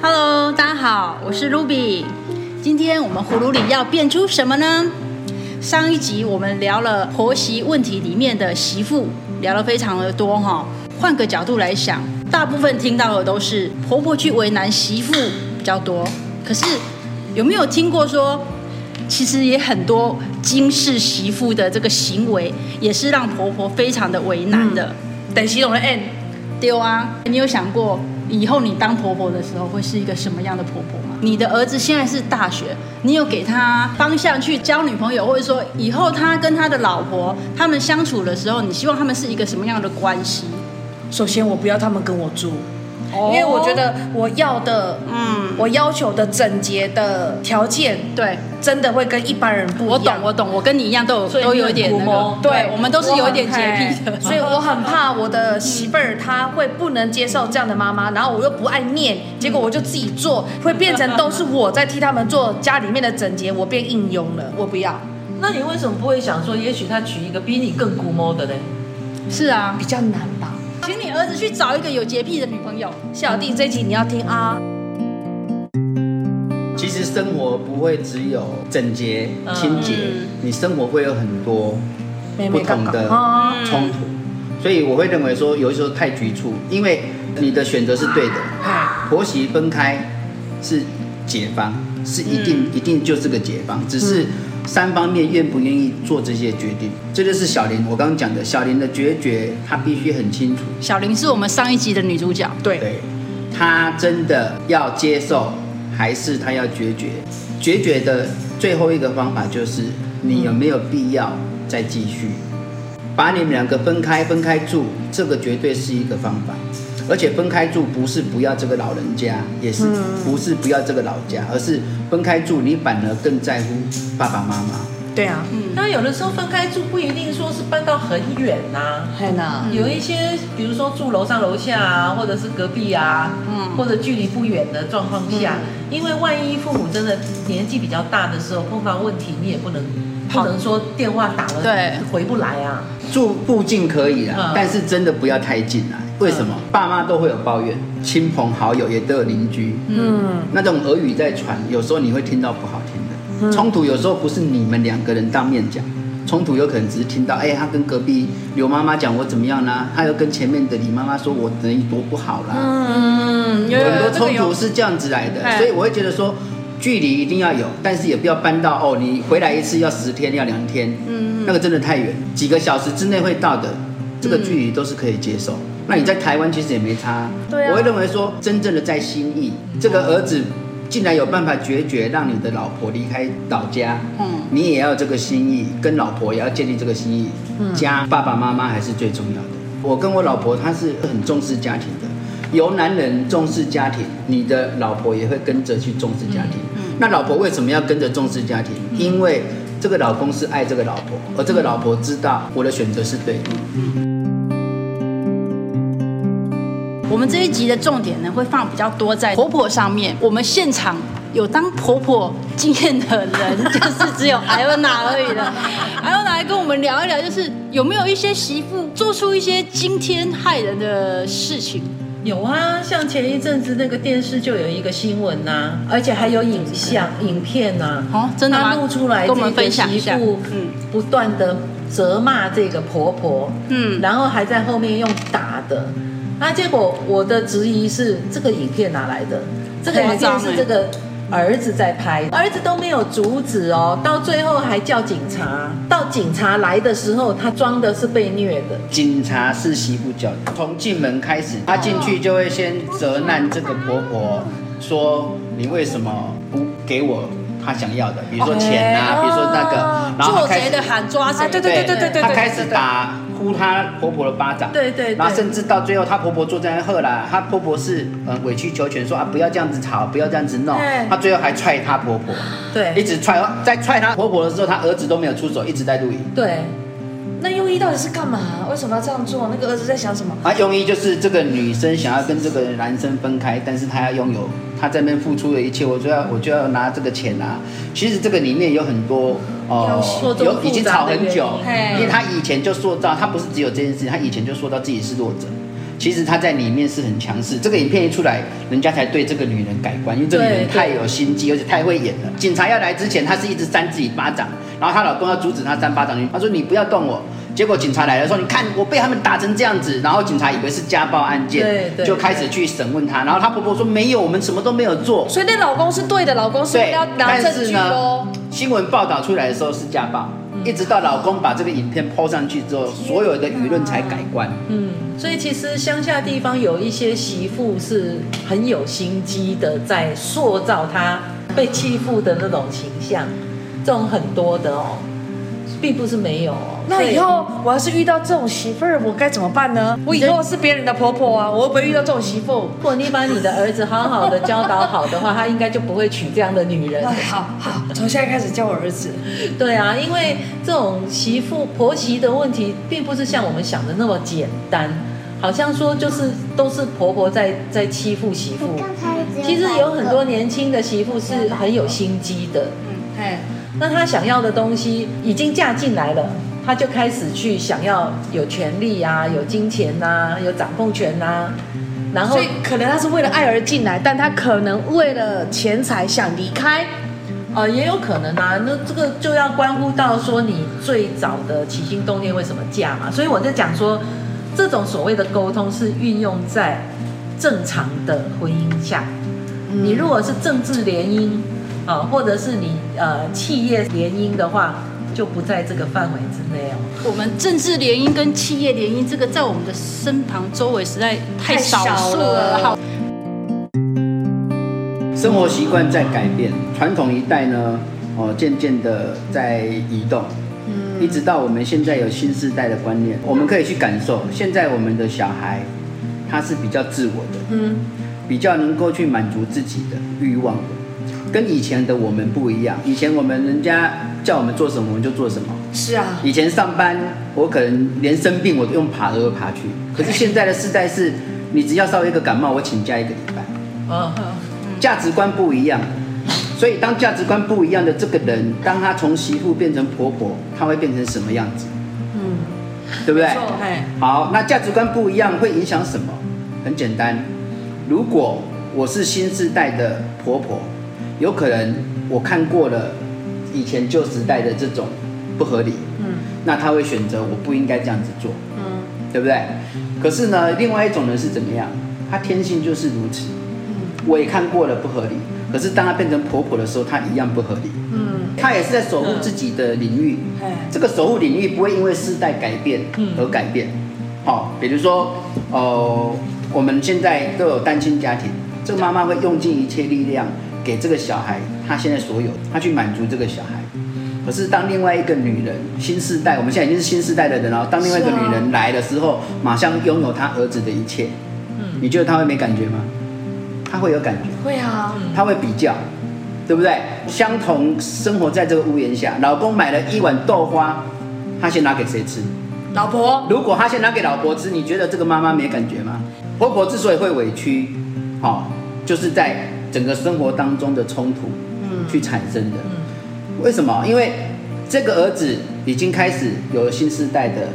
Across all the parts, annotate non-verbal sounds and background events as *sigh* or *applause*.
Hello，大家好，我是 Ruby。今天我们葫芦里要变出什么呢？上一集我们聊了婆媳问题里面的媳妇，聊了非常的多哈。换个角度来想，大部分听到的都是婆婆去为难媳妇比较多。可是有没有听过说，其实也很多惊世媳妇的这个行为，也是让婆婆非常的为难的。等系统的 N 丢啊！你有想过？以后你当婆婆的时候会是一个什么样的婆婆吗？你的儿子现在是大学，你有给他方向去交女朋友，或者说以后他跟他的老婆他们相处的时候，你希望他们是一个什么样的关系？首先，我不要他们跟我住。因为我觉得我要的，嗯，我要求的整洁的条件，对，真的会跟一般人不一样。我懂，我懂，我跟你一样，都有都有一点那个，对，我们都是有一点洁癖的，所以我很怕我的媳妇儿她会不能接受这样的妈妈，然后我又不爱念，结果我就自己做，会变成都是我在替他们做家里面的整洁，我变应用了，我不要。那你为什么不会想说，也许他娶一个比你更古摸的呢？是啊，比较难吧。请你儿子去找一个有洁癖的女朋友。小弟，这集你要听啊。其实生活不会只有整洁、清洁，你生活会有很多不同的冲突，所以我会认为说，有时候太局促，因为你的选择是对的。婆媳分开是解放，是一定一定就是个解放，只是。三方面愿不愿意做这些决定，这就是小林。我刚刚讲的，小林的决绝，他必须很清楚。小林是我们上一集的女主角，对，对，他真的要接受，还是她要决绝？决绝的最后一个方法就是，你有没有必要再继续把你们两个分开？分开住，这个绝对是一个方法。而且分开住不是不要这个老人家，也是不是不要这个老家，而是分开住，你反而更在乎爸爸妈妈。对啊，嗯，那有的时候分开住不一定说是搬到很远呐，有一些比如说住楼上楼下啊，或者是隔壁啊，嗯，或者距离不远的状况下，因为万一父母真的年纪比较大的时候碰到问题，你也不能不能说电话打了对回不来啊。住附近可以啊，但是真的不要太近啊。为什么？爸妈都会有抱怨，亲朋好友也都有邻居，嗯，那种耳语在传，有时候你会听到不好听的。冲突，有时候不是你们两个人当面讲，冲突有可能只是听到，哎，他跟隔壁刘妈妈讲我怎么样啦？他又跟前面的李妈妈说我等于多不好啦，嗯，有很多冲突是这样子来的，所以我会觉得说，距离一定要有，但是也不要搬到哦，你回来一次要十天要两天，嗯，那个真的太远，几个小时之内会到的，这个距离都是可以接受。那你在台湾其实也没差，对啊。我会认为说，真正的在心意，这个儿子竟然有办法决绝，让你的老婆离开老家，嗯，你也要这个心意，跟老婆也要建立这个心意，嗯，家爸爸妈妈还是最重要的。我跟我老婆她是很重视家庭的，由男人重视家庭，你的老婆也会跟着去重视家庭。嗯，那老婆为什么要跟着重视家庭？因为这个老公是爱这个老婆，而这个老婆知道我的选择是对的。们这一集的重点呢，会放比较多在婆婆上面。我们现场有当婆婆经验的人，就是只有艾欧娜而已了。艾欧娜来跟我们聊一聊，就是有没有一些媳妇做出一些惊天骇人的事情？有啊，像前一阵子那个电视就有一个新闻呐、啊，而且还有影像、影片呐、啊。哦，真的吗？录出来，跟我们分享一下。嗯，不断的责骂这个婆婆，嗯，然后还在后面用打的。那结果我的质疑是，这个影片哪来的？这个影片是这个儿子在拍，儿子都没有阻止哦，到最后还叫警察。到警察来的时候，他装的是被虐的。警察是媳妇叫的，从进门开始，他进去就会先责难这个婆婆，说你为什么不给我他想要的，比如说钱啊，比如说那个，然后开始做贼的喊抓谁，对对对对对对，他开始打。呼她婆婆的巴掌，对对，然后甚至到最后，她婆婆坐在那喝了，她婆婆是嗯委曲求全说啊不要这样子吵，不要这样子弄，她最后还踹她婆婆，对，一直踹，在踹她婆婆的时候，她儿子都没有出手，一直在录影，对。那用意到底是干嘛？为什么要这样做？那个儿子在想什么？啊，用意就是这个女生想要跟这个男生分开，但是她要拥有她在那边付出的一切，我就要我就要拿这个钱啊。其实这个里面有很多哦、呃，有已经吵很久，因为他以前就塑造，他不是只有这件事，他以前就塑造自己是弱者，其实他在里面是很强势。这个影片一出来，人家才对这个女人改观，因为这个女人太有心机，而且太会演了。警察要来之前，她是一直扇自己巴掌，然后她老公要阻止她扇巴掌，她说你不要动我。结果警察来了，说你看我被他们打成这样子，然后警察以为是家暴案件，对对，就开始去审问她。然后她婆婆说没有，我们什么都没有做。所以那老公是对的，老公是要拿证据哦。新闻报道出来的时候是家暴。一直到老公把这个影片 PO 上去之后，所有的舆论才改观。嗯，所以其实乡下地方有一些媳妇是很有心机的，在塑造她被欺负的那种形象，这种很多的哦。并不是没有，那以后我要是遇到这种媳妇儿，我该怎么办呢？我以后是别人的婆婆啊，我会不会遇到这种媳妇？如果你把你的儿子好好的教导好的话，他应该就不会娶这样的女人。好好，从现在开始教我儿子。*laughs* 对啊，因为这种媳妇婆媳的问题，并不是像我们想的那么简单，好像说就是都是婆婆在在欺负媳妇。其实有很多年轻的媳妇是很有心机的。嗯，哎。那他想要的东西已经嫁进来了，他就开始去想要有权利啊，有金钱呐，有掌控权呐。然后，所以可能他是为了爱而进来，但他可能为了钱财想离开，呃，也有可能啊。那这个就要关乎到说你最早的起心动念为什么嫁嘛。所以我在讲说，这种所谓的沟通是运用在正常的婚姻下。你如果是政治联姻。啊，或者是你呃企业联姻的话，就不在这个范围之内哦。我们政治联姻跟企业联姻，这个在我们的身旁周围实在太少数了。好，生活习惯在改变，传统一代呢，哦，渐渐的在移动，嗯，一直到我们现在有新时代的观念，我们可以去感受，现在我们的小孩他是比较自我的，嗯，比较能够去满足自己的欲望的。跟以前的我们不一样，以前我们人家叫我们做什么，我们就做什么。是啊，以前上班，我可能连生病我都用爬都爬去。可是现在的世代是，你只要稍微一个感冒，我请假一个礼拜。嗯哼，价值观不一样，所以当价值观不一样的这个人，当他从媳妇变成婆婆，他会变成什么样子？嗯，对不对？好，那价值观不一样会影响什么？很简单，如果我是新时代的婆婆。有可能我看过了以前旧时代的这种不合理，嗯，那他会选择我不应该这样子做，嗯，对不对？可是呢，另外一种人是怎么样？他天性就是如此，嗯，我也看过了不合理，可是当他变成婆婆的时候，他一样不合理，嗯，他也是在守护自己的领域，嗯，这个守护领域不会因为世代改变而改变，好，比如说，哦，我们现在都有单亲家庭，这个妈妈会用尽一切力量。给这个小孩，他现在所有，他去满足这个小孩。可是当另外一个女人，新世代，我们现在已经是新世代的人了。当另外一个女人来的时候，马上拥有他儿子的一切。嗯，你觉得他会没感觉吗？他会有感觉。会啊，他会比较，对不对？相同生活在这个屋檐下，老公买了一碗豆花，他先拿给谁吃？老婆。如果他先拿给老婆吃，你觉得这个妈妈没感觉吗？婆婆之所以会委屈，就是在。整个生活当中的冲突，嗯，去产生的，嗯，为什么？因为这个儿子已经开始有了新时代的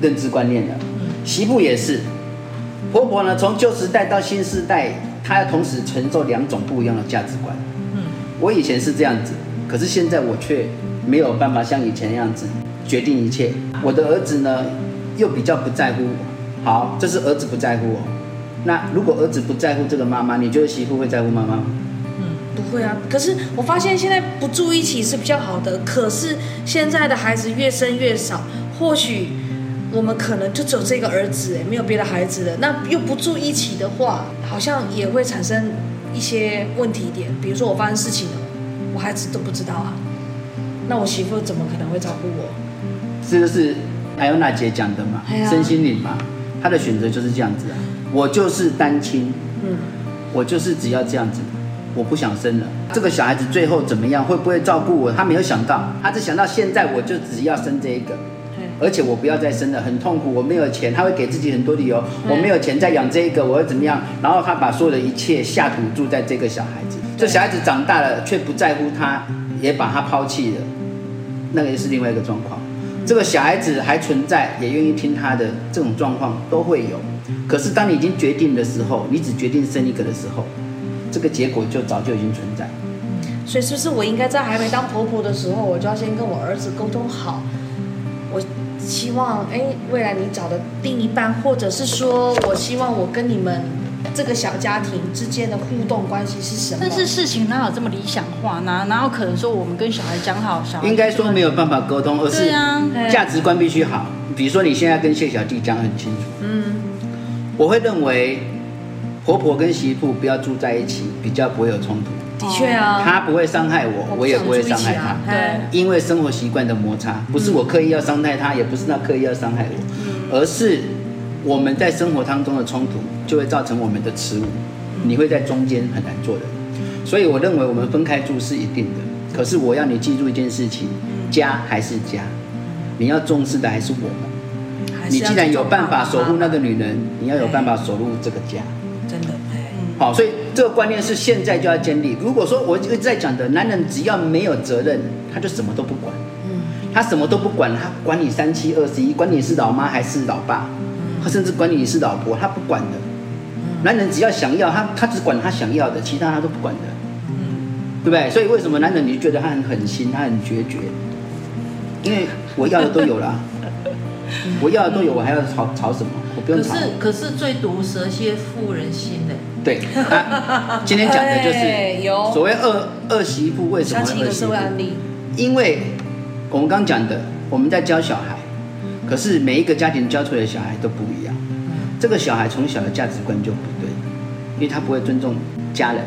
认知观念了，嗯，媳妇也是，婆婆呢，从旧时代到新时代，她要同时承受两种不一样的价值观，嗯，我以前是这样子，可是现在我却没有办法像以前那样子决定一切，我的儿子呢，又比较不在乎我，好，这是儿子不在乎我。那如果儿子不在乎这个妈妈，你觉得媳妇会在乎妈妈吗？嗯，不会啊。可是我发现现在不住一起是比较好的。可是现在的孩子越生越少，或许我们可能就只有这个儿子，哎，没有别的孩子了。那又不住一起的话，好像也会产生一些问题点。比如说我发生事情了，我孩子都不知道啊。那我媳妇怎么可能会照顾我？这就是艾欧娜姐讲的嘛，哎、身心灵嘛，她的选择就是这样子啊。我就是单亲，嗯，我就是只要这样子，我不想生了。这个小孩子最后怎么样？会不会照顾我？他没有想到，他只想到现在我就只要生这一个，而且我不要再生了，很痛苦，我没有钱，他会给自己很多理由，我没有钱再养这一个，我会怎么样？然后他把所有的一切下赌注在这个小孩子，这小孩子长大了却不在乎他，也把他抛弃了，那个也是另外一个状况。这个小孩子还存在，也愿意听他的，这种状况都会有。可是当你已经决定的时候，你只决定生一个的时候，这个结果就早就已经存在。所以是不是我应该在还没当婆婆的时候，我就要先跟我儿子沟通好？我希望，哎，未来你找的另一半，或者是说我希望我跟你们。这个小家庭之间的互动关系是什么？但是事情哪有这么理想化？呢哪有可能说我们跟小孩讲好，小孩应该说没有办法沟通，而是价值观必须好。比如说你现在跟谢小弟讲很清楚，嗯，我会认为婆婆跟媳妇不要住在一起，比较不会有冲突。的确啊，她不会伤害我，我，我也不会伤害她。对，因为生活习惯的摩擦，不是我刻意要伤害她，也不是她刻意要伤害我，嗯，而是。我们在生活当中的冲突，就会造成我们的耻辱，你会在中间很难做的。所以我认为我们分开住是一定的。可是我要你记住一件事情，家还是家，你要重视的还是我们。你既然有办法守护那个女人，你要有办法守护这个家。真的，好，所以这个观念是现在就要建立。如果说我一直在讲的，男人只要没有责任，他就什么都不管。他什么都不管，他管你三七二十一，管你是老妈还是老爸。他甚至管你是老婆，他不管的。男人只要想要，他他只管他想要的，其他他都不管的。对不对？所以为什么男人你就觉得他很狠心，他很决绝？因为我要的都有了，我要的都有，我还要吵吵什么？我不用吵。可是可是最毒蛇蝎妇人心的。对，啊，今天讲的就是 *laughs* 所谓二二媳妇为什么二媳妇？因为我们刚讲的，我们在教小孩。可是每一个家庭教出来的小孩都不一样，这个小孩从小的价值观就不对，因为他不会尊重家人，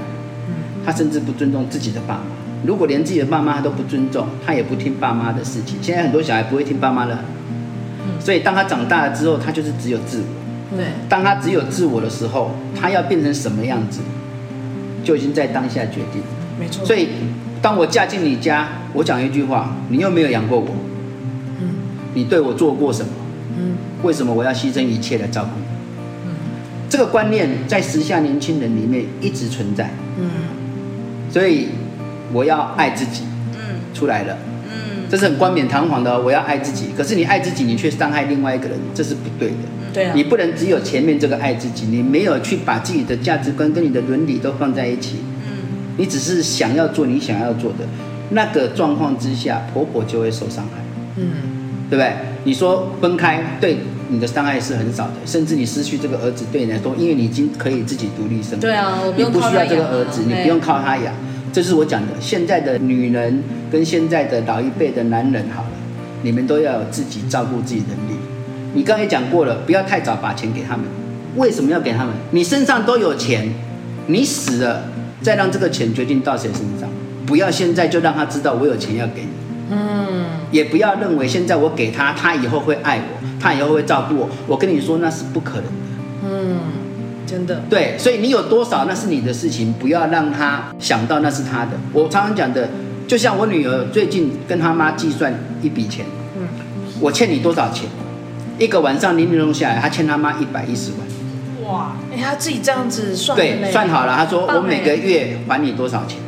他甚至不尊重自己的爸妈。如果连自己的爸妈他都不尊重，他也不听爸妈的事情。现在很多小孩不会听爸妈的，所以当他长大了之后，他就是只有自我。对，当他只有自我的时候，他要变成什么样子，就已经在当下决定。没错。所以当我嫁进你家，我讲一句话，你又没有养过我。你对我做过什么？嗯，为什么我要牺牲一切来照顾你？嗯，这个观念在时下年轻人里面一直存在。嗯，所以我要爱自己。嗯，出来了。嗯，这是很冠冕堂皇的。我要爱自己，可是你爱自己，你却伤害另外一个人，这是不对的。对啊，你不能只有前面这个爱自己，你没有去把自己的价值观跟你的伦理都放在一起。嗯，你只是想要做你想要做的，那个状况之下，婆婆就会受伤害。嗯。对不对？你说分开对你的伤害是很少的，甚至你失去这个儿子对你来说，因为你已经可以自己独立生活。对啊，我不用你不需要这个儿子，你不用靠他养。这是我讲的。现在的女人跟现在的老一辈的男人，好了，你们都要有自己照顾自己能力。你刚才讲过了，不要太早把钱给他们。为什么要给他们？你身上都有钱，你死了再让这个钱决定到谁身上。不要现在就让他知道我有钱要给你。嗯，也不要认为现在我给他，他以后会爱我，他以后会照顾我。我跟你说，那是不可能。真的。对，所以你有多少那是你的事情，不要让他想到那是他的。我常常讲的，就像我女儿最近跟她妈计算一笔钱，嗯，我欠你多少钱？一个晚上零零弄下来，她欠她妈一百一十万。哇，哎，他自己这样子算，对，算好了。她说我每个月还你多少钱？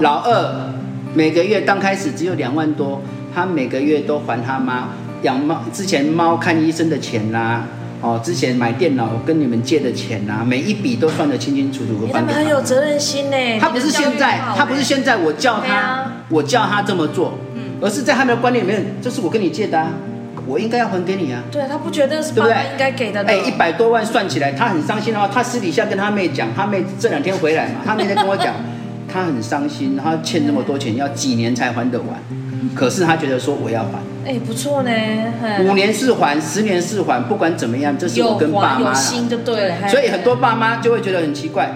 老二。每个月刚开始只有两万多，他每个月都还他妈养猫之前猫看医生的钱啦、啊，哦，之前买电脑跟你们借的钱呐、啊，每一笔都算得清清楚楚。他们很有责任心呢。他不是现在，他不是现在我叫他，啊、我叫他这么做，嗯，而是在他们的观念里面，这是我跟你借的、啊，我应该要还给你啊。对，他不觉得是爸爸应该给的。哎，一百多万算起来，他很伤心的话，他私底下跟他妹讲，他妹这两天回来嘛，他妹在跟我讲。*laughs* 他很伤心，他欠那么多钱，要几年才还得完？可是他觉得说我要还。哎，不错呢。五年是还，十年是还，不管怎么样，这是我跟爸妈有心就对了。所以很多爸妈就会觉得很奇怪，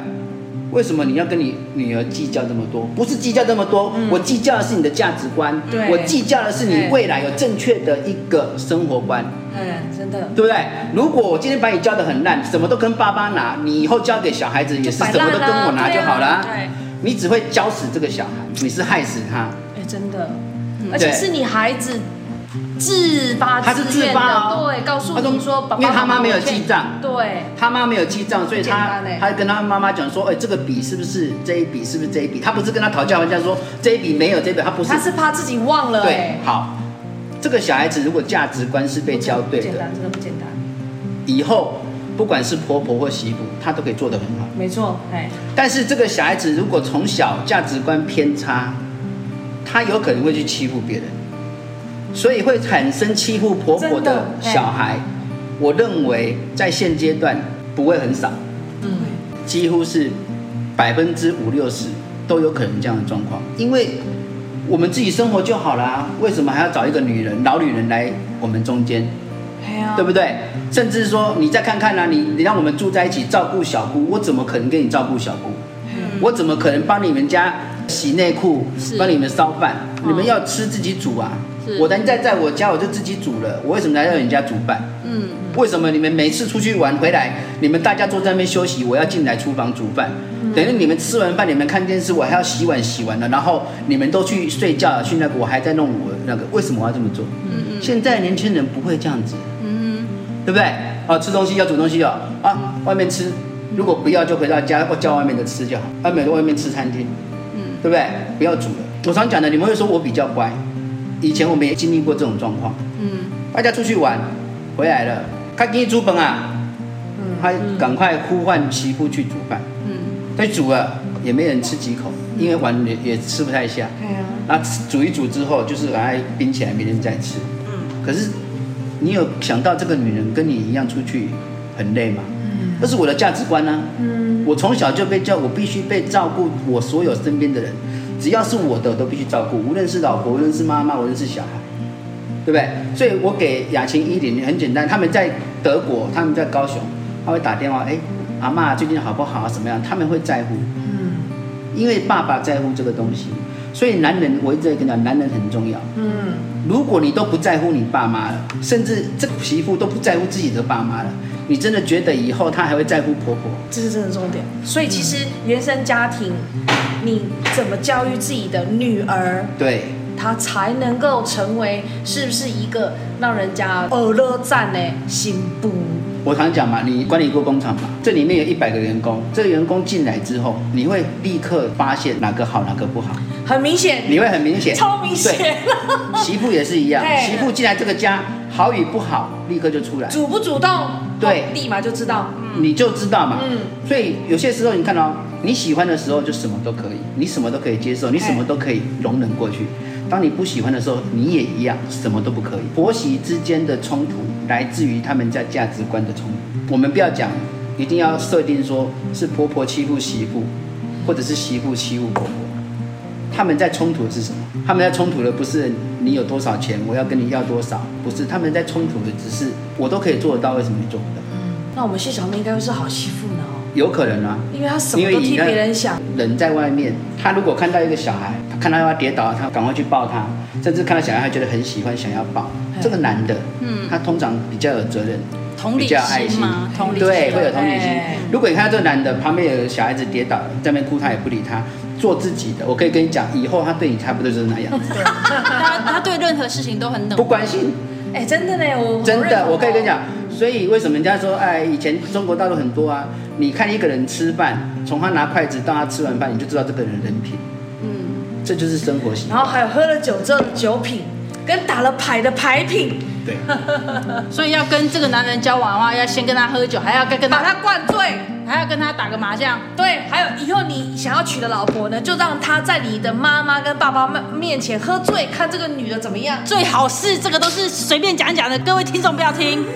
为什么你要跟你女儿计较这么多？不是计较这么多，我计较的是你的价值观，我计较的是你未来有正确的一个生活观。嗯，真的，对不对？如果我今天把你教的很烂，什么都跟爸爸拿，你以后交给小孩子也是什么都跟我拿就好了。你只会教死这个小孩，你是害死他。哎，真的，而且是你孩子自发自愿的，他是自发哦，对，告诉你说，爸爸，因为他妈没有记账，对，他妈没有记账，所以他他跟他妈妈讲说，哎，这个笔是不是这一笔？是不是这一笔？他不是跟他讨价还价说这一笔没有这一笔，他不是，他是怕自己忘了。对，好，这个小孩子如果价值观是被教对的，简单，真的不简单。以后不管是婆婆或媳妇，她都可以做得很好。没错，哎。但是这个小孩子如果从小价值观偏差，他有可能会去欺负别人，所以会产生欺负婆婆的小孩。我认为在现阶段不会很少，嗯，几乎是百分之五六十都有可能这样的状况，因为。我们自己生活就好了，为什么还要找一个女人、老女人来我们中间？对不对？甚至说，你再看看呢、啊，你你让我们住在一起照顾小姑，我怎么可能给你照顾小姑？我怎么可能帮你们家洗内裤、帮你们烧饭？你们要吃自己煮啊！我人在在我家，我就自己煮了，我为什么还要人家煮饭？嗯，为什么你们每次出去玩回来，你们大家坐在那边休息，我要进来厨房煮饭？等于你们吃完饭，你们看电视，我还要洗碗，洗完了，然后你们都去睡觉，去那个，我还在弄我那个，为什么我要这么做？嗯嗯。现在年轻人不会这样子，嗯嗯，对不对？啊，吃东西要煮东西哦，啊，外面吃，如果不要就回到家，或叫外面的吃就好，外面外面吃餐厅，嗯，对不对？不要煮了。我常讲的，你们会说我比较乖，以前我们也经历过这种状况，嗯，大家出去玩，回来了，他给你煮饭啊，嗯，他赶快呼唤媳妇去煮饭。所以煮了也没人吃几口，因为碗也也吃不太下。对啊。那煮一煮之后，就是把它冰起来，明天再吃。嗯。可是，你有想到这个女人跟你一样出去很累吗？嗯。这是我的价值观呢、啊。嗯。我从小就被教，我必须被照顾，我所有身边的人，只要是我的，都必须照顾，无论是老婆，无论是妈妈，无论是小孩，对不对？所以我给雅琴一点很简单，他们在德国，他们在高雄，他会打电话，哎。阿妈最近好不好啊？怎么样？他们会在乎，嗯，因为爸爸在乎这个东西，所以男人我一直在跟你讲，男人很重要，嗯，如果你都不在乎你爸妈了，甚至这个媳妇都不在乎自己的爸妈了，你真的觉得以后她还会在乎婆婆？这是真的重点。所以其实原生家庭，你怎么教育自己的女儿，对，她才能够成为是不是一个让人家耳乐赞的媳妇？我常讲嘛，你管理过工厂嘛，这里面有一百个员工，这个员工进来之后，你会立刻发现哪个好，哪个不好，很明显，你会很明显，超明显。媳妇也是一样，*laughs* 媳妇进来这个家，好与不好，立刻就出来。主不主动，对，立马就知道，你就知道嘛。嗯，所以有些时候你看到、哦、你喜欢的时候，就什么都可以，你什么都可以接受，你什么都可以容忍过去。当你不喜欢的时候，你也一样，什么都不可以。婆媳之间的冲突来自于他们在价值观的冲突。我们不要讲，一定要设定说是婆婆欺负媳妇，或者是媳妇欺负婆婆。他们在冲突的是什么？他们在冲突的不是你有多少钱，我要跟你要多少，不是。他们在冲突的只是我都可以做得到，为什么你做不到？嗯，那我们谢小妹应该会是好媳妇呢？有可能啊，因为他什么都替别人想。人在外面，他如果看到一个小孩，他看到他跌倒，他赶快去抱他，甚至看到小孩，他觉得很喜欢，想要抱。这个男的，嗯，他通常比较有责任，比较爱心，同理心，对，会有同理心。如果你看到这个男的旁边有小孩子跌倒，在那边哭，他也不理他，做自己的。我可以跟你讲，以后他对你差不多就是那样子。他他对任何事情都很冷，不关心。哎，真的呢，我真的，我可以跟你讲。所以为什么人家说，哎，以前中国大陆很多啊？你看一个人吃饭，从他拿筷子到他吃完饭，你就知道这个人人品。嗯，这就是生活习惯。然后还有喝了酒之后的酒品，跟打了牌的牌品。对。*laughs* 所以要跟这个男人交往的话，要先跟他喝酒，还要跟跟他把他灌醉，还要跟他打个麻将。对，还有以后你想要娶的老婆呢，就让他在你的妈妈跟爸爸面面前喝醉，看这个女的怎么样。最好是这个都是随便讲讲的，各位听众不要听。*laughs*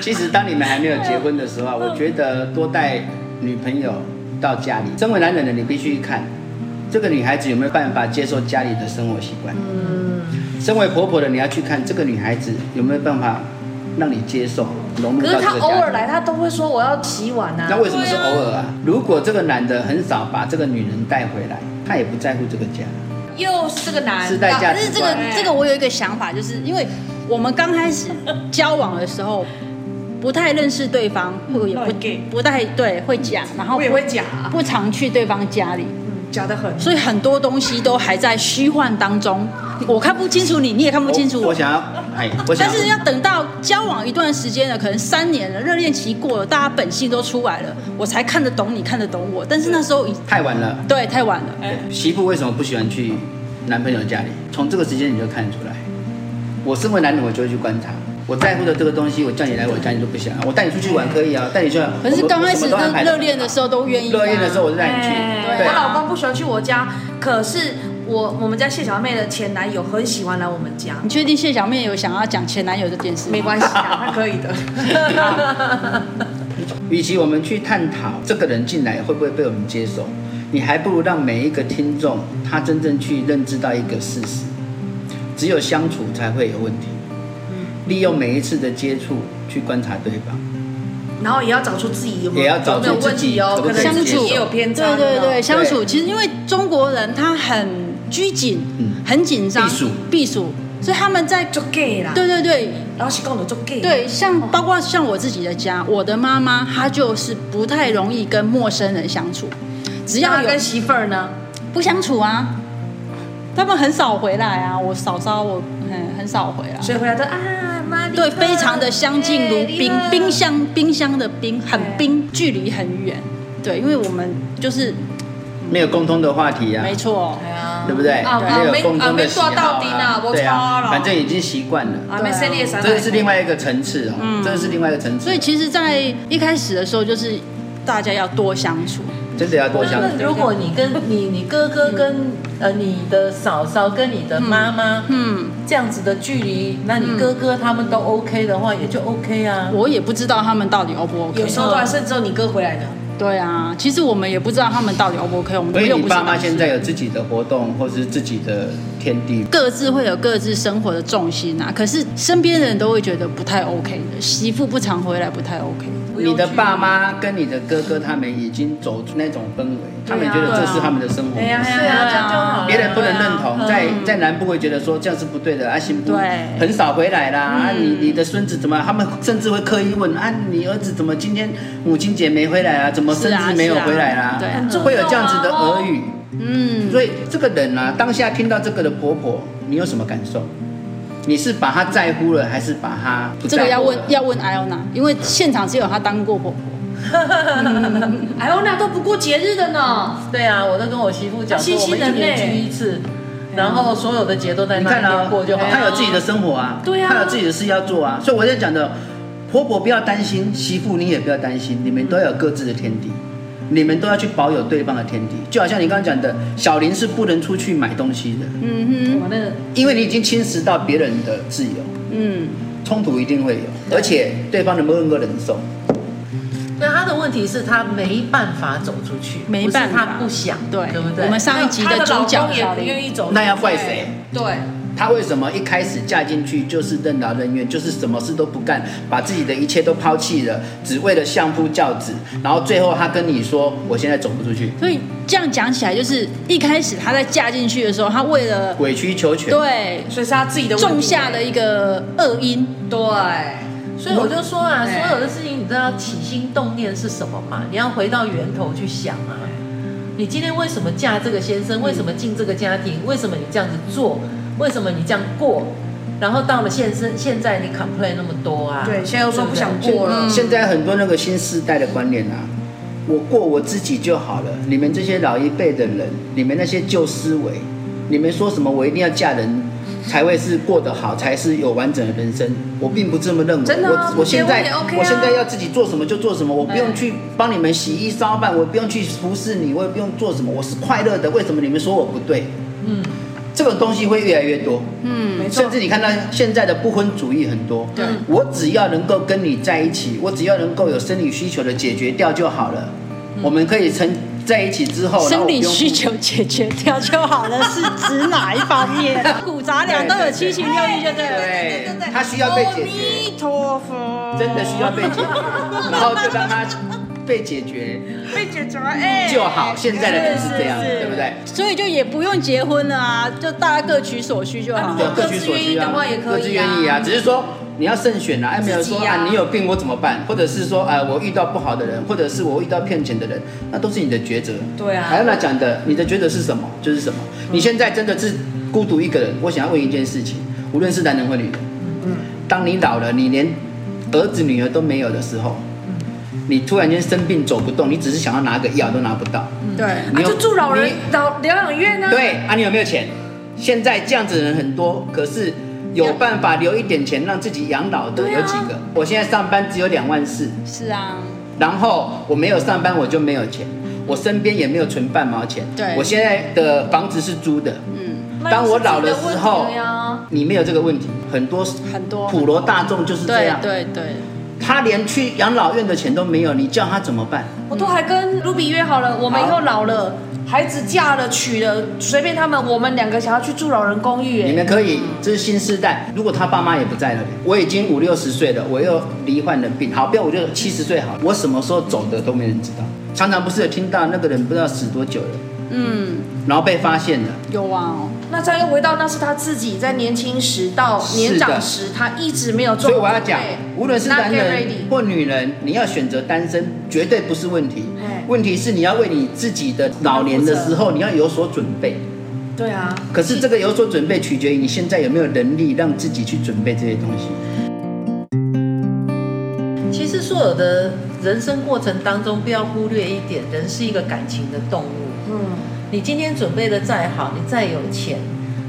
其实当你们还没有结婚的时候，我觉得多带女朋友到家里。身为男人的你必须看，这个女孩子有没有办法接受家里的生活习惯。嗯。身为婆婆的你要去看这个女孩子有没有办法。让你接受融入到这个家。可是他偶尔来，他都会说我要洗碗啊。那为什么是偶尔啊？如果这个男的很少把这个女人带回来，他也不在乎这个家。又是这个男的。是代价。可是这个这个我有一个想法，就是因为我们刚开始交往的时候，*laughs* 不太认识对方，或也不不太对会假，然后我也会假，不常去对方家里，嗯，假的很。所以很多东西都还在虚幻当中。我看不清楚你，你也看不清楚我。我想要，哎，我想。但是要等到交往一段时间了，可能三年了，热恋期过了，大家本性都出来了，我才看得懂你，看得懂我。但是那时候已太晚了。对，太晚了。媳妇为什么不喜欢去男朋友家里？从这个时间你就看得出来。我身为男人，我就会去观察。我在乎的这个东西，我叫你来我家，你都不想。我带你出去玩可以啊，带你去。可是刚开始热恋的时候都愿意。热恋的时候我就带你去。对我老公不喜欢去我家，可是我我们家谢小妹的前男友很喜欢来我们家。你确定谢小妹有想要讲前男友这件事？没关系啊，*laughs* 他可以的。*laughs* 与其我们去探讨这个人进来会不会被我们接受，你还不如让每一个听众他真正去认知到一个事实：只有相处才会有问题。利用每一次的接触去观察对方，然后也要找出自己有没有也要找出自己哦，可能相处也有偏差。对对对，相处其实因为中国人他很拘谨，很紧张，避暑。避暑，所以他们在做 gay 啦。对对对，然后是跟我做 gay。对，像包括像我自己的家，我的妈妈她就是不太容易跟陌生人相处，只要跟媳妇儿呢？不相处啊，他们很少回来啊，我嫂嫂我很很少回来，所以回来都啊。对，非常的相敬如宾，冰箱冰箱的冰很冰，距离很远。对，因为我们就是没有共通的话题啊。没错，对不对？没有共同的喜好啊。对啊，反正已经习惯了。这是另外一个层次哦，这是另外一个层次。所以其实，在一开始的时候，就是大家要多相处。真的要多相处。如果你跟 *laughs* 你你哥哥跟呃你的嫂嫂跟你的妈妈，嗯，这样子的距离，那你哥哥他们都 OK 的话，也就 OK 啊。我也不知道他们到底 O 不 OK。有时候都还是只有你哥回来的。对啊，其实我们也不知道他们到底 O 不 OK。我们所以你爸妈现在有自己的活动，或是自己的天地，各自会有各自生活的重心啊。可是身边的人都会觉得不太 OK 的，媳妇不常回来不太 OK。你的爸妈跟你的哥哥他们已经走出那种氛围，他们觉得这是他们的生活。对啊，这样就好。别人不能认同，在在南部会觉得说这样是不对的，啊，新部很少回来啦，啊，你你的孙子怎么？他们甚至会刻意问啊，你儿子怎么今天母亲节没回来啊？怎么甚至没有回来啦？对，会有这样子的耳语。嗯，所以这个人啊，当下听到这个的婆婆，你有什么感受？你是把她在乎了，还是把她不在乎了？这个要问要问艾欧娜，因为现场只有她当过婆婆。艾欧娜都不过节日的呢。对啊，我都跟我媳妇讲说，我们一年聚一次，然后所有的节都在那边过就好。她有自己的生活啊，对啊，她有自己的事要做啊，所以我在讲的，婆婆不要担心，媳妇你也不要担心，你们都有各自的天地。你们都要去保有对方的天地，就好像你刚刚讲的，小林是不能出去买东西的。嗯哼，因为你已经侵蚀到别人的自由。嗯，冲突一定会有，而且对方能不能够忍受？那他的问题是他没办法走出去，没办法，他不想，对，对不对？我们上一集的主角也不愿意走，那要怪谁？对。她为什么一开始嫁进去就是任劳任怨，就是什么事都不干，把自己的一切都抛弃了，只为了相夫教子，然后最后他跟你说：“我现在走不出去。”所以这样讲起来，就是一开始她在嫁进去的时候，她为了委曲求全，对，所以是她自己的种下了一个恶因。对，所以我就说啊，所有的事情你知道起心动念是什么吗？你要回到源头去想啊。你今天为什么嫁这个先生？为什么进这个家庭？为什么你这样子做？为什么你这样过？然后到了现生，现在你 complain 那么多啊？对，现在又说不想过了。现在很多那个新时代的观念啊，我过我自己就好了。你们这些老一辈的人，你们那些旧思维，你们说什么我一定要嫁人才会是过得好，才是有完整的人生？我并不这么认为。真的我我现在我现在要自己做什么就做什么，我不用去帮你们洗衣烧饭，我不用去服侍你，我也不用做什么，我是快乐的。为什么你们说我不对？嗯。这个东西会越来越多，嗯，没错。甚至你看到现在的不婚主义很多，对，我只要能够跟你在一起，我只要能够有生理需求的解决掉就好了。我们可以成在一起之后，生理需求解决掉就好了，*laughs* 是指哪一方面？五杂粮都有七情六欲，就对了。对，他需要被解决。阿弥陀佛，真的需要被解决，然后就让他。被解决，被解决哎就好。现在的人是这样，对不对？所以就也不用结婚了啊，就大家各取所需就好。各取所需的话也可以，各自愿意啊。只是说你要慎选啊，哎，没有说啊，你有病我怎么办？或者是说啊，我遇到不好的人，或者是我遇到骗钱的人，那都是你的抉择。对啊。还有那讲的，你的抉择是什么？就是什么？你现在真的是孤独一个人，我想要问一件事情，无论是男人或女人，嗯，当你老了，你连儿子女儿都没有的时候。你突然间生病走不动，你只是想要拿个药都拿不到。对，你就住老人老疗养院呢？对啊，你有没有钱？现在这样子的人很多，可是有办法留一点钱让自己养老的有几个？我现在上班只有两万四。是啊。然后我没有上班，我就没有钱，我身边也没有存半毛钱。对。我现在的房子是租的。嗯。当我老的时候，你没有这个问题，很多很多普罗大众就是这样。对对。他连去养老院的钱都没有，你叫他怎么办？我都还跟卢比约好了，我们以后老了，孩子嫁了娶了，随便他们，我们两个想要去住老人公寓。你们可以，这是新时代。如果他爸妈也不在了，我已经五六十岁了，我又罹患了病，好，不要我就七十岁好，我什么时候走的都没人知道。常常不是有听到那个人不知道死多久了，嗯，然后被发现了，有啊。那再又回到，那是他自己在年轻时到年长时，他一直没有做。所以我要讲，无论是男人或女人，你要选择单身，绝对不是问题。问题是你要为你自己的老年的时候，你要有所准备。对啊。可是这个有所准备，取决于你现在有没有能力让自己去准备这些东西。其实所有的人生过程当中，不要忽略一点，人是一个感情的动物。嗯。你今天准备的再好，你再有钱，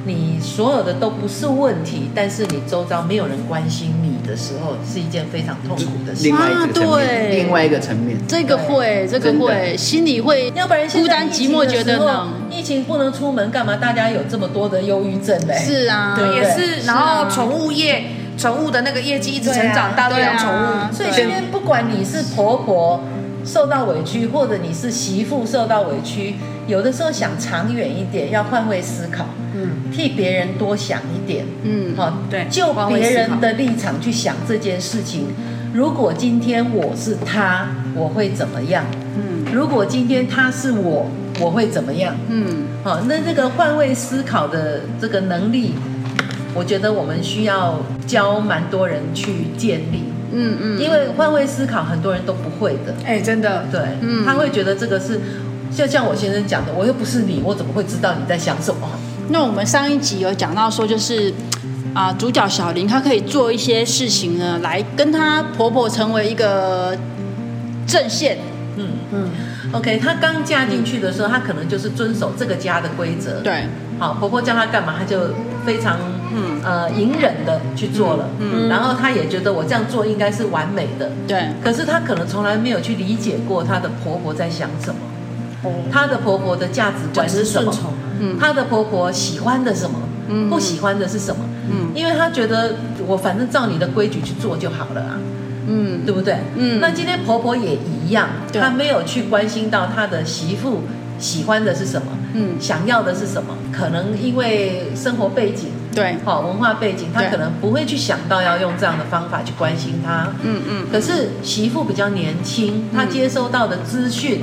你所有的都不是问题。但是你周遭没有人关心你的时候，是一件非常痛苦的事。啊，对，另外一个层面，这个会，这个会，心里会，要不然孤单寂寞，觉得冷。疫情不能出门，干嘛？大家有这么多的忧郁症嘞？是啊，对，也是。然后宠物业，宠物的那个业绩一直成长，大家都养宠物。所以今天不管你是婆婆受到委屈，或者你是媳妇受到委屈。有的时候想长远一点，要换位思考，嗯，替别人多想一点，嗯，好，对，就别人的立场去想这件事情。如果今天我是他，我会怎么样？嗯，如果今天他是我，我会怎么样？嗯，好，那这个换位思考的这个能力，我觉得我们需要教蛮多人去建立，嗯嗯，因为换位思考很多人都不会的，哎，真的，对，嗯，他会觉得这个是。就像我先生讲的，我又不是你，我怎么会知道你在想什么？那我们上一集有讲到说，就是啊，主角小林她可以做一些事情呢，来跟她婆婆成为一个阵线。嗯嗯，OK，她刚嫁进去的时候，她可能就是遵守这个家的规则。对，好，婆婆叫她干嘛，她就非常嗯呃隐忍的去做了。嗯，然后她也觉得我这样做应该是完美的。对，可是她可能从来没有去理解过她的婆婆在想什么。她的婆婆的价值观是什么？嗯，她的婆婆喜欢的什么？嗯，不喜欢的是什么？嗯，因为她觉得我反正照你的规矩去做就好了啊，嗯，对不对？嗯，那今天婆婆也一样，她没有去关心到她的媳妇喜欢的是什么？嗯，想要的是什么？可能因为生活背景，对，好文化背景，她可能不会去想到要用这样的方法去关心她。嗯嗯，可是媳妇比较年轻，她接收到的资讯。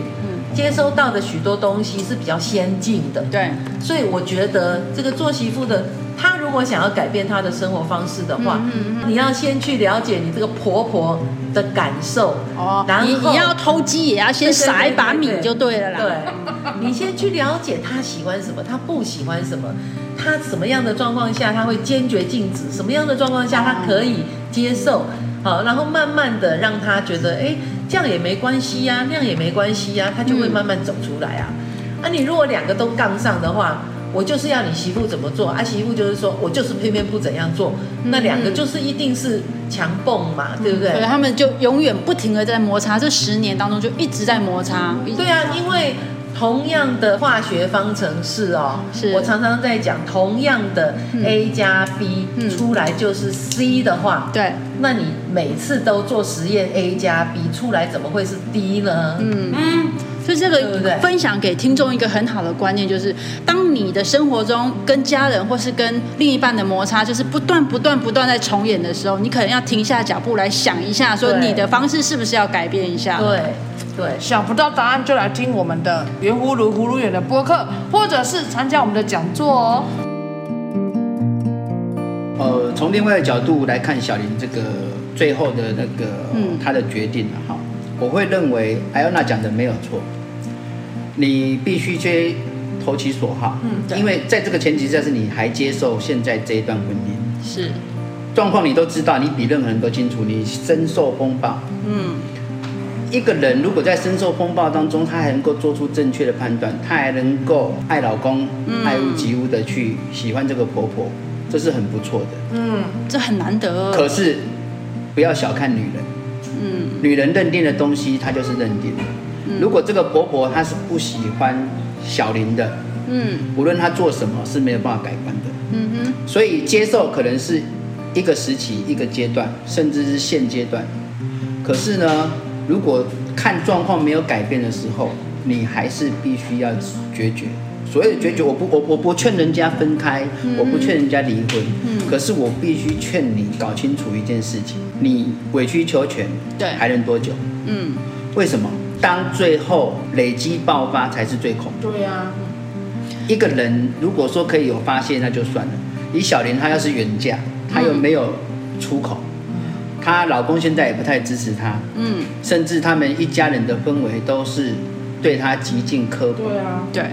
接收到的许多东西是比较先进的，对，所以我觉得这个做媳妇的，她如果想要改变她的生活方式的话，嗯嗯嗯，你要先去了解你这个婆婆的感受哦，然后你你要偷鸡也要先撒一把米就对了啦，对，你先去了解她喜欢什么，她不喜欢什么，她什么样的状况下她会坚决禁止，什么样的状况下她可以接受，好，然后慢慢的让她觉得，哎。这样也没关系呀，那样也没关系呀，他就会慢慢走出来啊。嗯啊、你如果两个都杠上的话，我就是要你媳妇怎么做，啊媳妇就是说我就是偏偏不怎样做，嗯、那两个就是一定是强蹦嘛，嗯、对不对？所以他们就永远不停的在摩擦，这十年当中就一直在摩擦。对啊，因为。同样的化学方程式哦，是。我常常在讲，同样的 A 加 B 出来就是 C 的话，对，那你每次都做实验 A 加 B 出来怎么会是 D 呢？嗯。嗯，所以这个分享给听众一个很好的观念，就是当你的生活中跟家人或是跟另一半的摩擦，就是不断不断不断在重演的时候，你可能要停下脚步来想一下，说你的方式是不是要改变一下？对。对，想不到答案就来听我们的圆葫芦葫芦缘的播客，或者是参加我们的讲座哦。呃，从另外的角度来看小林这个最后的那个、嗯、他的决定了哈，我会认为艾欧娜讲的没有错，你必须去投其所好，嗯，因为在这个前提下是你还接受现在这一段婚姻是状况，你都知道，你比任何人都清楚，你深受风暴，嗯。一个人如果在深受风暴当中，他还能够做出正确的判断，他还能够爱老公、爱屋及乌的去喜欢这个婆婆，这是很不错的。嗯，这很难得。可是不要小看女人。嗯，女人认定的东西，她就是认定。嗯，如果这个婆婆她是不喜欢小林的，嗯，无论她做什么是没有办法改观的。嗯哼，所以接受可能是一个时期、一个阶段，甚至是现阶段。可是呢，如果看状况没有改变的时候，你还是必须要决绝。所谓的决绝，我不，我我不劝人家分开，嗯、我不劝人家离婚。嗯、可是我必须劝你搞清楚一件事情：你委曲求全，对，还能多久？嗯，为什么？当最后累积爆发才是最恐怖。对呀、啊。一个人如果说可以有发泄，那就算了。李小玲她要是远嫁，她又没有出口，她老公现在也不太支持她，嗯，甚至他们一家人的氛围都是对她极尽刻薄。对啊，对。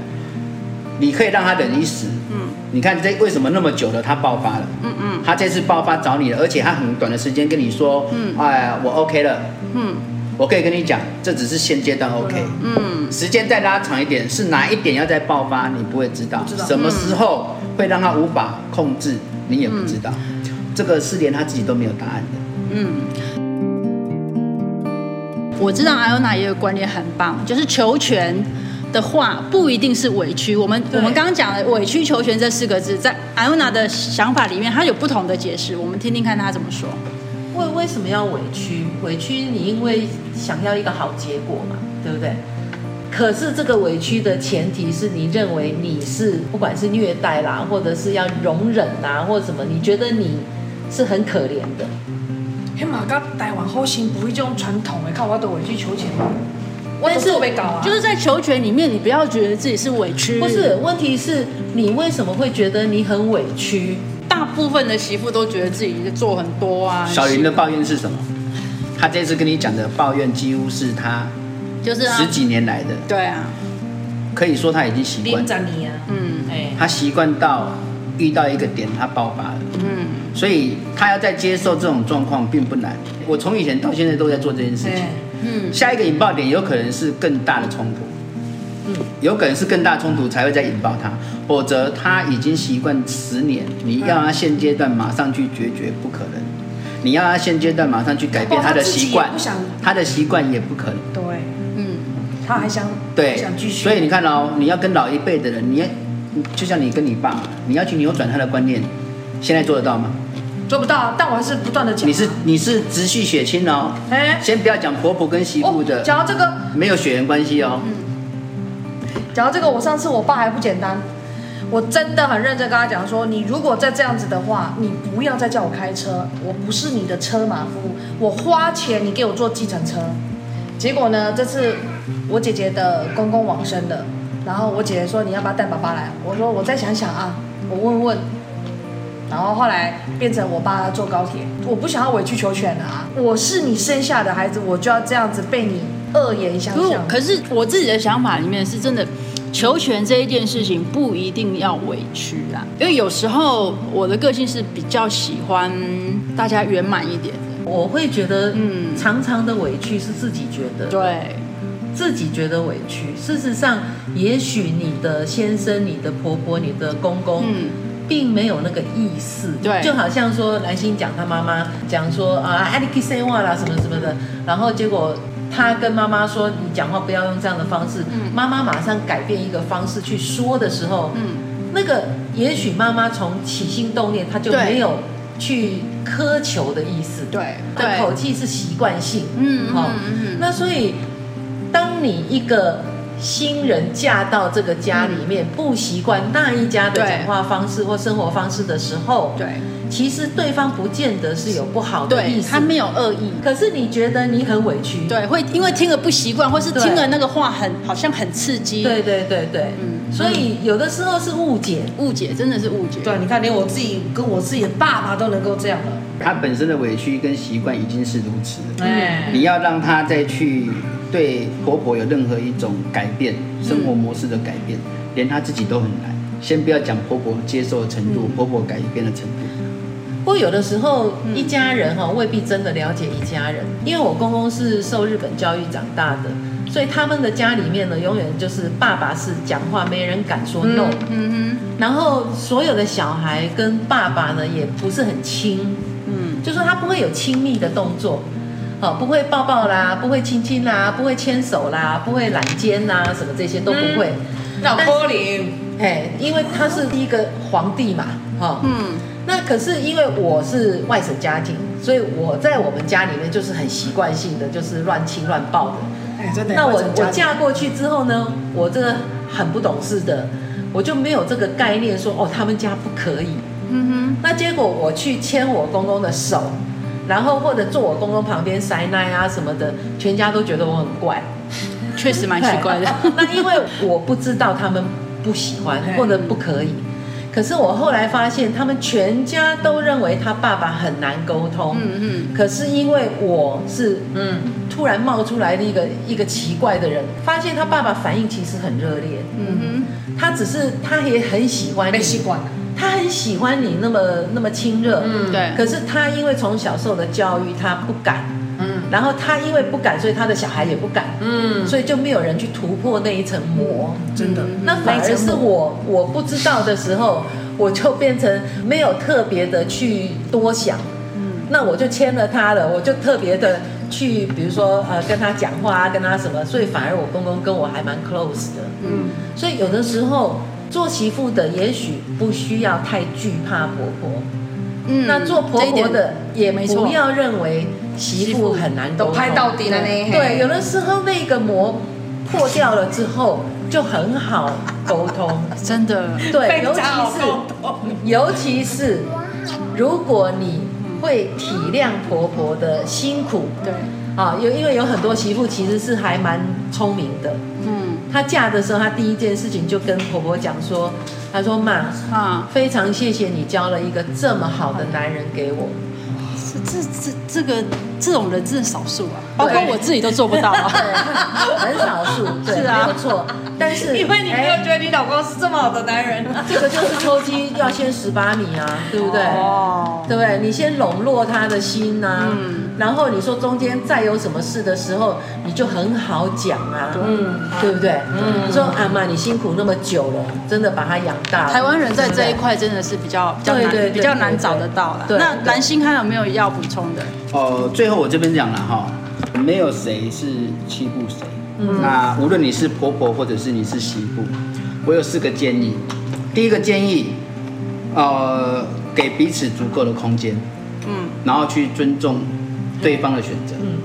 你可以让他忍一时，嗯，你看这为什么那么久了，他爆发了，嗯嗯，他这次爆发找你了，而且他很短的时间跟你说，嗯，哎，我 OK 了，嗯。我可以跟你讲，这只是现阶段 OK，嗯，时间再拉长一点，是哪一点要再爆发，你不会知道，知道。什么时候会让他无法控制，你也不知道，嗯、这个是连他自己都没有答案的。嗯，我知道艾欧娜也有观念很棒，就是求全的话不一定是委屈。我们我们刚刚讲的委曲求全这四个字，在艾欧娜的想法里面，她有不同的解释，我们听听看她怎么说。为为什么要委屈？委屈你因为想要一个好结果嘛，对不对？可是这个委屈的前提是你认为你是不管是虐待啦，或者是要容忍啦，或者什么，你觉得你是很可怜的。黑马哥台湾后行不会这种传统的，看我的委曲求全吗？但是就是在求全里面，你不要觉得自己是委屈。不是，问题是你为什么会觉得你很委屈？大部分的媳妇都觉得自己做很多啊。小云的抱怨是什么？他这次跟你讲的抱怨，几乎是他就是十几年来的。对啊，可以说他已经习惯。嗯，他习惯到遇到一个点，他爆发了。嗯，所以他要再接受这种状况并不难。我从以前到现在都在做这件事情。嗯，下一个引爆点有可能是更大的冲突。嗯，有可能是更大冲突才会再引爆他，否则他已经习惯十年，你要他现阶段马上去决绝不可能，你要他现阶段马上去改变他的习惯，他的习惯也不可能。对，嗯，他还想对，想继续。所以你看哦，你要跟老一辈的人，你要就像你跟你爸，你要去扭转他的观念，现在做得到吗？做不到，但我还是不断的讲。你是你是直系血亲哦，哎，先不要讲婆婆跟媳妇的，讲到这个没有血缘关系哦。嗯讲到这个，我上次我爸还不简单，我真的很认真跟他讲说，你如果再这样子的话，你不要再叫我开车，我不是你的车马夫，我花钱你给我坐计程车。结果呢，这次我姐姐的公公往生了，然后我姐姐说，你要不要带爸爸来？我说我再想想啊，我问问。然后后来变成我爸坐高铁，我不想要委曲求全啊，我是你生下的孩子，我就要这样子被你。恶言相向。可是我自己的想法里面是真的，求全这一件事情不一定要委屈啊。因为有时候我的个性是比较喜欢大家圆满一点的。我会觉得，嗯，常常的委屈是自己觉得，对，自己觉得委屈。事实上，也许你的先生、你的婆婆、你的公公，嗯，并没有那个意思。对，就好像说兰心讲他妈妈讲说啊，爱你去生我啦，什么什么的，然后结果。他跟妈妈说：“你讲话不要用这样的方式。”妈妈马上改变一个方式去说的时候，那个也许妈妈从起心动念，她就没有去苛求的意思。对，对，口气是习惯性。嗯，好。那所以，当你一个新人嫁到这个家里面，不习惯那一家的讲话方式或生活方式的时候，对。其实对方不见得是有不好的意思，他没有恶意，可是你觉得你很委屈，对，会因为听了不习惯，或是听了那个话很好像很刺激，对对对对，嗯，所以有的时候是误解，误解真的是误解，对，你看连我自己跟我自己的爸爸都能够这样了，他本身的委屈跟习惯已经是如此了，哎，你要让他再去对婆婆有任何一种改变，生活模式的改变，连他自己都很难，先不要讲婆婆接受的程度，婆婆改变的程度。不过有的时候一家人哈未必真的了解一家人，因为我公公是受日本教育长大的，所以他们的家里面呢，永远就是爸爸是讲话，没人敢说 no。嗯。然后所有的小孩跟爸爸呢，也不是很亲。嗯，就说他不会有亲密的动作，哦，不会抱抱啦，不会亲亲啦，不会牵手啦，不会揽肩呐，什么这些都不会。那玻璃，哎，因为他是第一个皇帝嘛，哈、哦。嗯。那可是因为我是外省家庭，所以我在我们家里面就是很习惯性的，就是乱亲乱抱的。哎，真的。那我我嫁过去之后呢，我这个很不懂事的，我就没有这个概念说哦，他们家不可以。嗯哼。那结果我去牵我公公的手，然后或者坐我公公旁边塞奶啊什么的，全家都觉得我很怪。确实蛮奇怪的。*laughs* 那因为我不知道他们不喜欢或者不可以。可是我后来发现，他们全家都认为他爸爸很难沟通。嗯嗯。可是因为我是嗯突然冒出来的一个一个奇怪的人，发现他爸爸反应其实很热烈。嗯哼。他只是他也很喜欢你。没习惯。他很喜欢你那么那么亲热。嗯，对。可是他因为从小受的教育，他不敢。嗯。然后他因为不敢，所以他的小孩也不敢。嗯。所以就没有人去突破那一层膜。真的。那反而是我我不知道的时候。我就变成没有特别的去多想，嗯，那我就牵了他了，我就特别的去，比如说呃跟他讲话啊，跟他什么，所以反而我公公跟我还蛮 close 的，嗯，所以有的时候做媳妇的也许不需要太惧怕婆婆，嗯，那做婆婆的也不要认为媳妇很难都拍到底了呢，对，有的时候那个膜破掉了之后。就很好沟通，*laughs* 真的，对，尤其是尤其是如果你会体谅婆婆的辛苦，对，啊，有因为有很多媳妇其实是还蛮聪明的，嗯，她嫁的时候，她第一件事情就跟婆婆讲说，她说妈，啊，非常谢谢你交了一个这么好的男人给我。这这这个这种人真的少数啊，包括我自己都做不到啊，很少数，*laughs* 是啊，没错。*laughs* 但是因为你没有觉得你老公是这么好的男人，*laughs* 这个就是抽筋要先十八米啊，对不对？哦，对不对？你先笼络他的心呐，嗯，然后你说中间再有什么事的时候，你就很好讲啊，嗯，对不对？嗯，说阿妈你辛苦那么久了，真的把他养大。台湾人在这一块真的是比较比较难，比较难找得到了。那蓝心还有没有要补充的？哦，最后我这边讲了哈，没有谁是欺负谁。嗯、那无论你是婆婆或者是你是媳妇，我有四个建议。第一个建议，呃，给彼此足够的空间，嗯，然后去尊重对方的选择。嗯。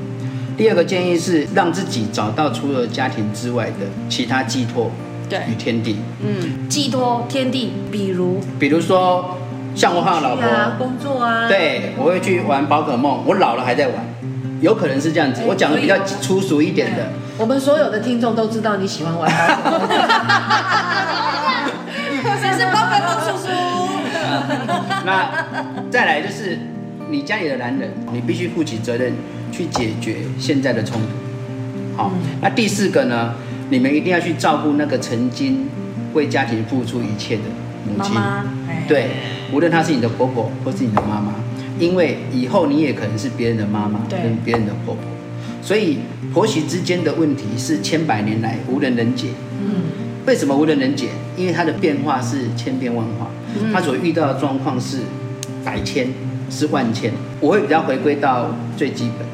第二个建议是让自己找到除了家庭之外的其他寄托，对，与天地。嗯，寄托天地，比如，比如说像我和老婆工作啊，对，我会去玩宝可梦，我老了还在玩，有可能是这样子。我讲的比较粗俗一点的。我们所有的听众都知道你喜欢玩。*laughs* 这是宝可梦叔叔。那再来就是你家里的男人，你必须负起责任去解决现在的冲突。好，那第四个呢，你们一定要去照顾那个曾经为家庭付出一切的母亲。妈妈。对，无论她是你的婆婆或是你的妈妈，因为以后你也可能是别人的妈妈跟别人的婆婆。所以婆媳之间的问题是千百年来无人能解。嗯，为什么无人能解？因为它的变化是千变万化，它所遇到的状况是百千是万千。我会比较回归到最基本，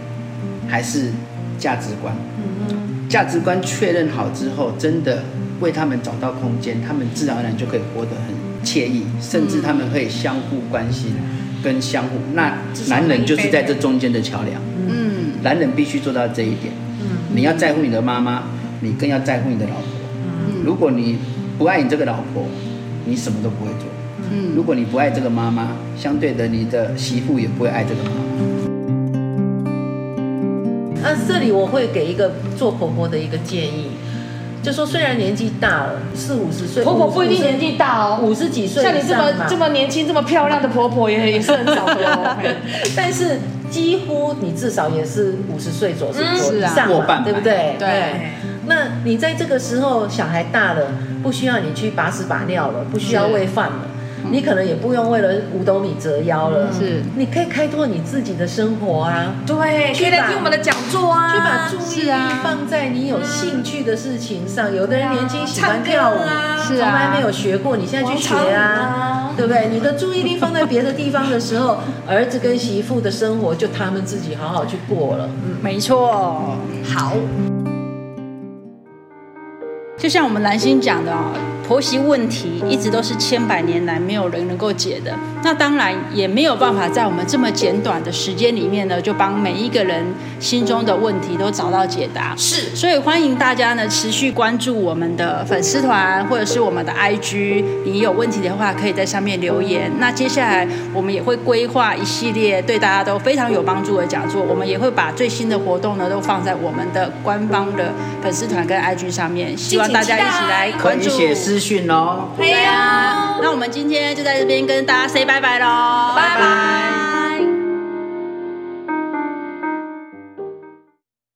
还是价值观。嗯，价值观确认好之后，真的为他们找到空间，他们自然而然就可以活得很惬意，甚至他们可以相互关心跟相互。那男人就是在这中间的桥梁。嗯男人必须做到这一点。嗯，你要在乎你的妈妈，你更要在乎你的老婆。嗯，如果你不爱你这个老婆，你什么都不会做。嗯，如果你不爱这个妈妈，相对的，你的媳妇也不会爱这个妈妈。那这里我会给一个做婆婆的一个建议，就说虽然年纪大了，四五十岁，婆婆不一定年纪大哦，五十几岁，像你这么这么年轻、这么漂亮的婆婆也也是很少的哦。*laughs* 但是。几乎你至少也是五十岁左右以上嘛，对不对？对。那你在这个时候小孩大了，不需要你去把屎把尿了，不需要喂饭了。你可能也不用为了五斗米折腰了。是，你可以开拓你自己的生活啊。对，可以来听我们的讲座啊，去把注意力放在你有兴趣的事情上。有的人年轻喜欢跳舞，从来没有学过，你现在去学啊，对不对？你的注意力放在别的地方的时候，*laughs* 儿子跟媳妇的生活就他们自己好好去过了。嗯，没错。好。就像我们兰心讲的啊，婆媳问题一直都是千百年来没有人能够解的。那当然也没有办法在我们这么简短的时间里面呢，就帮每一个人心中的问题都找到解答。是，所以欢迎大家呢持续关注我们的粉丝团或者是我们的 IG。你有问题的话，可以在上面留言。那接下来我们也会规划一系列对大家都非常有帮助的讲座。我们也会把最新的活动呢都放在我们的官方的粉丝团跟 IG 上面，希望。大家一起来关注，写私讯哦。对呀，那我们今天就在这边跟大家 say 拜拜喽，拜拜。